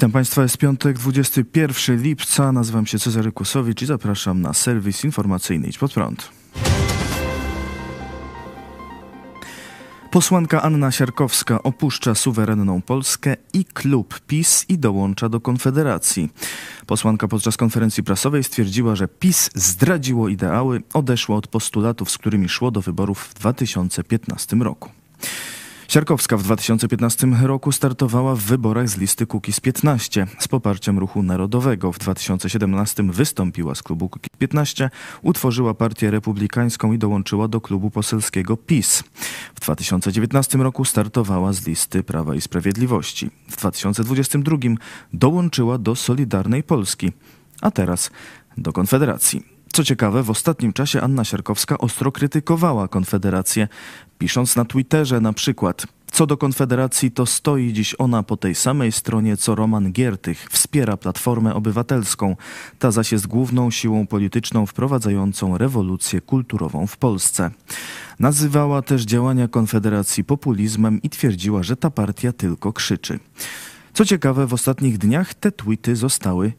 Witam Państwa, jest piątek, 21 lipca. Nazywam się Cezary Kusowicz i zapraszam na serwis informacyjny Idź Pod Prąd. Posłanka Anna Siarkowska opuszcza suwerenną Polskę i klub PiS i dołącza do Konfederacji. Posłanka podczas konferencji prasowej stwierdziła, że PiS zdradziło ideały, odeszło od postulatów, z którymi szło do wyborów w 2015 roku. Siarkowska w 2015 roku startowała w wyborach z listy Kukiz 15 z poparciem ruchu narodowego. W 2017 wystąpiła z klubu Kukiz 15, utworzyła partię republikańską i dołączyła do klubu poselskiego PiS. W 2019 roku startowała z listy Prawa i Sprawiedliwości. W 2022 dołączyła do Solidarnej Polski, a teraz do Konfederacji. Co ciekawe, w ostatnim czasie Anna Siarkowska ostro krytykowała Konfederację, pisząc na Twitterze na przykład co do Konfederacji, to stoi dziś ona po tej samej stronie co Roman Giertych, wspiera Platformę Obywatelską. Ta zaś jest główną siłą polityczną wprowadzającą rewolucję kulturową w Polsce. Nazywała też działania Konfederacji populizmem i twierdziła, że ta partia tylko krzyczy. Co ciekawe, w ostatnich dniach te tweety zostały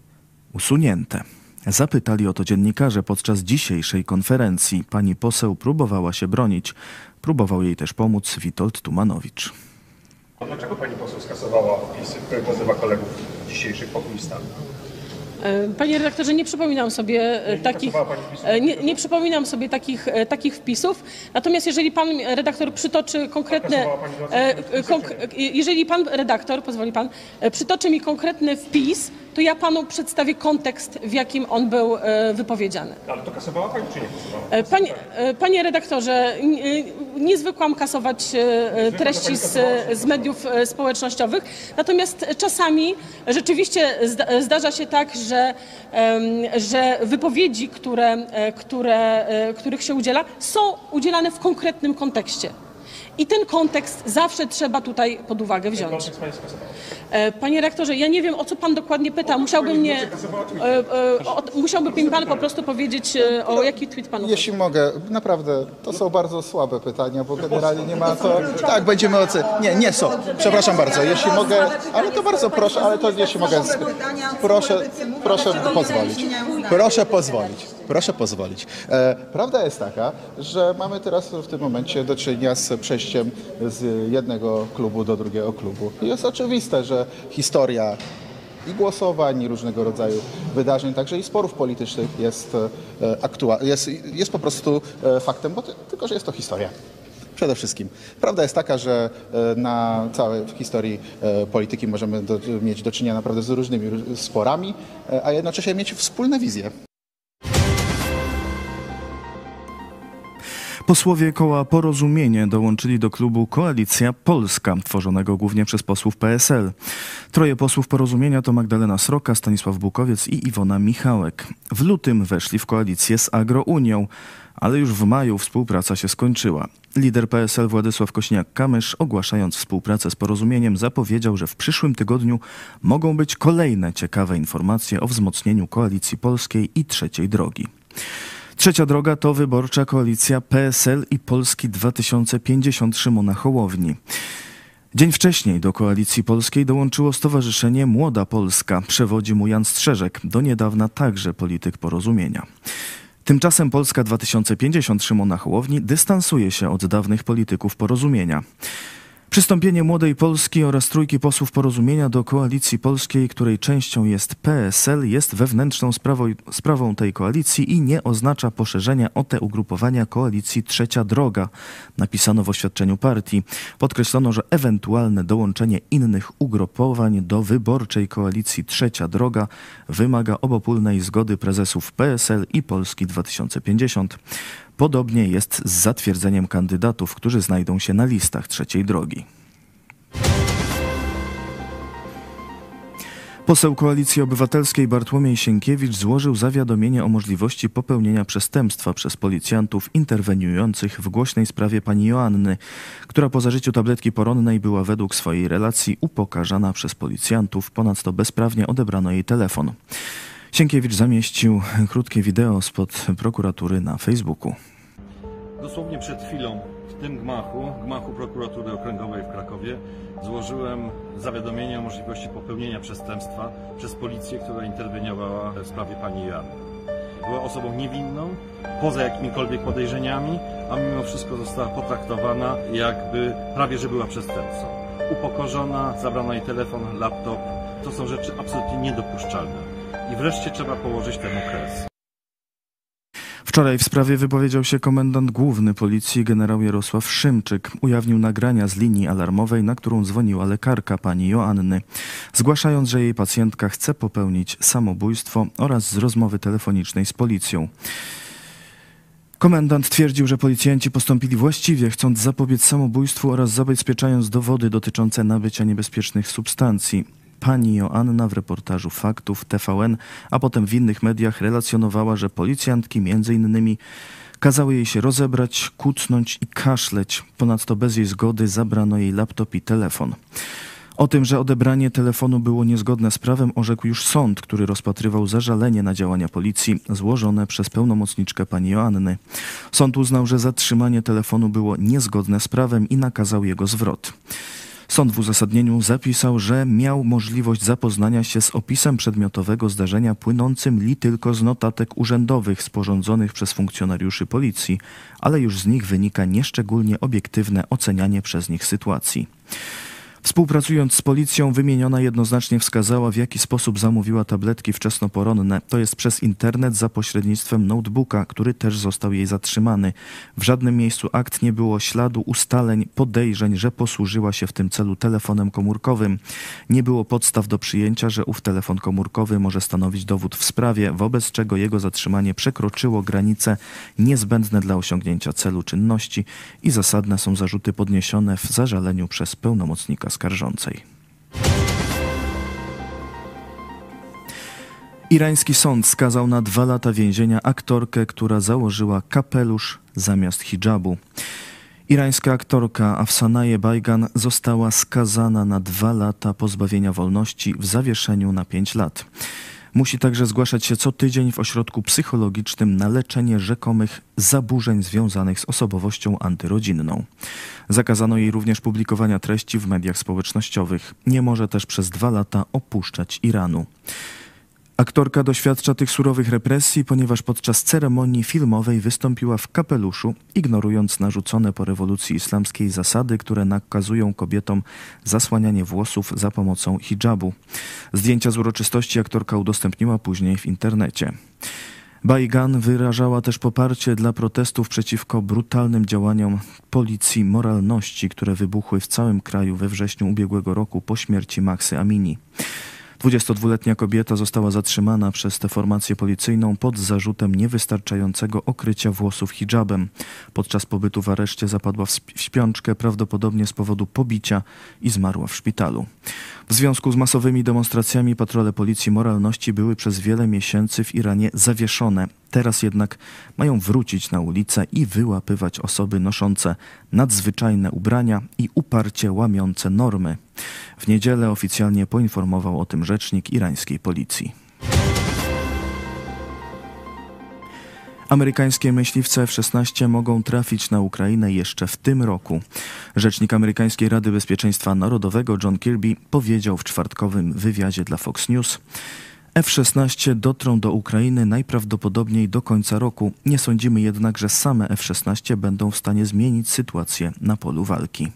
usunięte. Zapytali o to dziennikarze podczas dzisiejszej konferencji. Pani poseł próbowała się bronić. Próbował jej też pomóc Witold Tumanowicz. A dlaczego pani poseł skasowała wpisy, które nazywa kolegów dzisiejszych populistami? E, panie redaktorze, nie przypominam sobie e, Nie takich, e, nie, nie przypominam sobie takich, takich wpisów. Natomiast jeżeli pan redaktor przytoczy konkretne, konk- jeżeli pan redaktor, pozwoli pan, przytoczy mi konkretny wpis, to ja panu przedstawię kontekst, w jakim on był e, wypowiedziany. Ale to kasowała pani, czy nie kasowała? E, Panie, e, panie redaktorze, nie zwykłam kasować treści z, z mediów społecznościowych, natomiast czasami rzeczywiście zda- zdarza się tak, że, że wypowiedzi, które, które, których się udziela, są udzielane w konkretnym kontekście. I ten kontekst zawsze trzeba tutaj pod uwagę wziąć. E, Panie rektorze, ja nie wiem o co pan dokładnie pyta. Musiałby mnie, e, e, o, musiałby mi pan po prostu powiedzieć, o jaki tweet panu chodzi. Jeśli mogę, naprawdę, to są bardzo słabe pytania, bo generalnie nie ma to... Tak, będziemy oceniać. Nie, nie są. Przepraszam bardzo, jeśli mogę, ale to bardzo proszę, ale to jeśli mogę... Proszę, proszę pozwolić. Proszę pozwolić. Proszę pozwolić. E, prawda jest taka, że mamy teraz w tym momencie do czynienia z przejściem z jednego klubu do drugiego klubu. I jest oczywiste, że historia i głosowań, i różnego rodzaju wydarzeń, także i sporów politycznych jest, e, aktua- jest, jest po prostu e, faktem, bo ty, tylko, że jest to historia. Przede wszystkim. Prawda jest taka, że na całej historii e, polityki możemy do, mieć do czynienia naprawdę z różnymi róż- sporami, a jednocześnie mieć wspólne wizje. Posłowie koła Porozumienie dołączyli do klubu Koalicja Polska, tworzonego głównie przez posłów PSL. Troje posłów Porozumienia to Magdalena Sroka, Stanisław Bukowiec i Iwona Michałek. W lutym weszli w koalicję z Agrounią, ale już w maju współpraca się skończyła. Lider PSL Władysław Kośniak-Kamysz, ogłaszając współpracę z Porozumieniem, zapowiedział, że w przyszłym tygodniu mogą być kolejne ciekawe informacje o wzmocnieniu koalicji polskiej i trzeciej drogi. Trzecia droga to wyborcza koalicja PSL i Polski 2050 Szymona Hołowni. Dzień wcześniej do koalicji polskiej dołączyło Stowarzyszenie Młoda Polska. Przewodzi mu Jan Strzeżek, do niedawna także polityk porozumienia. Tymczasem Polska 2050 Szymona Hołowni dystansuje się od dawnych polityków porozumienia. Przystąpienie Młodej Polski oraz trójki posłów porozumienia do koalicji polskiej, której częścią jest PSL, jest wewnętrzną sprawą, sprawą tej koalicji i nie oznacza poszerzenia o te ugrupowania koalicji Trzecia Droga, napisano w oświadczeniu partii. Podkreślono, że ewentualne dołączenie innych ugrupowań do wyborczej koalicji Trzecia Droga wymaga obopólnej zgody prezesów PSL i Polski 2050. Podobnie jest z zatwierdzeniem kandydatów, którzy znajdą się na listach trzeciej drogi. Poseł Koalicji Obywatelskiej Bartłomiej Sienkiewicz złożył zawiadomienie o możliwości popełnienia przestępstwa przez policjantów interweniujących w głośnej sprawie pani Joanny, która po zażyciu tabletki poronnej była według swojej relacji upokarzana przez policjantów, ponadto bezprawnie odebrano jej telefon. Sienkiewicz zamieścił krótkie wideo spod prokuratury na Facebooku. Dosłownie przed chwilą tym gmachu, gmachu prokuratury okręgowej w Krakowie, złożyłem zawiadomienie o możliwości popełnienia przestępstwa przez policję, która interweniowała w sprawie pani Joanny. Była osobą niewinną, poza jakimikolwiek podejrzeniami, a mimo wszystko została potraktowana jakby prawie, że była przestępcą. Upokorzona, zabrano jej telefon, laptop. To są rzeczy absolutnie niedopuszczalne. I wreszcie trzeba położyć temu kres. Wczoraj w sprawie wypowiedział się komendant główny policji generał Jarosław Szymczyk. Ujawnił nagrania z linii alarmowej, na którą dzwoniła lekarka pani Joanny, zgłaszając, że jej pacjentka chce popełnić samobójstwo oraz z rozmowy telefonicznej z policją. Komendant twierdził, że policjanci postąpili właściwie, chcąc zapobiec samobójstwu oraz zabezpieczając dowody dotyczące nabycia niebezpiecznych substancji. Pani Joanna w reportażu Faktów TVN, a potem w innych mediach relacjonowała, że policjantki między innymi kazały jej się rozebrać, kucnąć i kaszleć. Ponadto bez jej zgody zabrano jej laptop i telefon. O tym, że odebranie telefonu było niezgodne z prawem, orzekł już sąd, który rozpatrywał zażalenie na działania policji złożone przez pełnomocniczkę pani Joanny. Sąd uznał, że zatrzymanie telefonu było niezgodne z prawem i nakazał jego zwrot. Sąd w uzasadnieniu zapisał, że miał możliwość zapoznania się z opisem przedmiotowego zdarzenia płynącym li tylko z notatek urzędowych sporządzonych przez funkcjonariuszy policji, ale już z nich wynika nieszczególnie obiektywne ocenianie przez nich sytuacji. Współpracując z policją, wymieniona jednoznacznie wskazała, w jaki sposób zamówiła tabletki wczesnoporonne, to jest przez internet za pośrednictwem notebooka, który też został jej zatrzymany. W żadnym miejscu akt nie było śladu ustaleń, podejrzeń, że posłużyła się w tym celu telefonem komórkowym. Nie było podstaw do przyjęcia, że ów telefon komórkowy może stanowić dowód w sprawie, wobec czego jego zatrzymanie przekroczyło granice niezbędne dla osiągnięcia celu czynności i zasadne są zarzuty podniesione w zażaleniu przez pełnomocnika skarżącej. Irański sąd skazał na dwa lata więzienia aktorkę, która założyła kapelusz zamiast hijabu. Irańska aktorka Afsanaje Bajgan została skazana na dwa lata pozbawienia wolności w zawieszeniu na pięć lat. Musi także zgłaszać się co tydzień w ośrodku psychologicznym na leczenie rzekomych zaburzeń związanych z osobowością antyrodzinną. Zakazano jej również publikowania treści w mediach społecznościowych. Nie może też przez dwa lata opuszczać Iranu. Aktorka doświadcza tych surowych represji, ponieważ podczas ceremonii filmowej wystąpiła w kapeluszu, ignorując narzucone po rewolucji islamskiej zasady, które nakazują kobietom zasłanianie włosów za pomocą hijabu. Zdjęcia z uroczystości aktorka udostępniła później w internecie. Bajgan wyrażała też poparcie dla protestów przeciwko brutalnym działaniom policji moralności, które wybuchły w całym kraju we wrześniu ubiegłego roku po śmierci Maxy Amini. 22-letnia kobieta została zatrzymana przez tę formację policyjną pod zarzutem niewystarczającego okrycia włosów hijabem. Podczas pobytu w areszcie zapadła w śpiączkę, prawdopodobnie z powodu pobicia i zmarła w szpitalu. W związku z masowymi demonstracjami patrole policji moralności były przez wiele miesięcy w Iranie zawieszone. Teraz jednak mają wrócić na ulicę i wyłapywać osoby noszące nadzwyczajne ubrania i uparcie łamiące normy. W niedzielę oficjalnie poinformował o tym rzecznik irańskiej policji. Amerykańskie myśliwce F-16 mogą trafić na Ukrainę jeszcze w tym roku. Rzecznik amerykańskiej Rady Bezpieczeństwa Narodowego John Kirby powiedział w czwartkowym wywiadzie dla Fox News: F-16 dotrą do Ukrainy najprawdopodobniej do końca roku. Nie sądzimy jednak, że same F-16 będą w stanie zmienić sytuację na polu walki.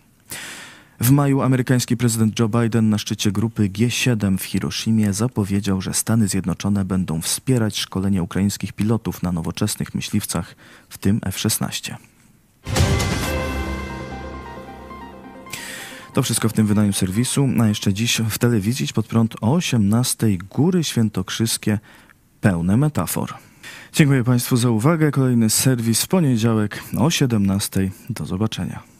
W maju amerykański prezydent Joe Biden na szczycie grupy G7 w Hiroshimie zapowiedział, że Stany Zjednoczone będą wspierać szkolenie ukraińskich pilotów na nowoczesnych myśliwcach, w tym F-16. To wszystko w tym wydaniu serwisu, a jeszcze dziś w telewizji pod prąd o 18 Góry Świętokrzyskie pełne metafor. Dziękuję Państwu za uwagę. Kolejny serwis w poniedziałek o 17. Do zobaczenia.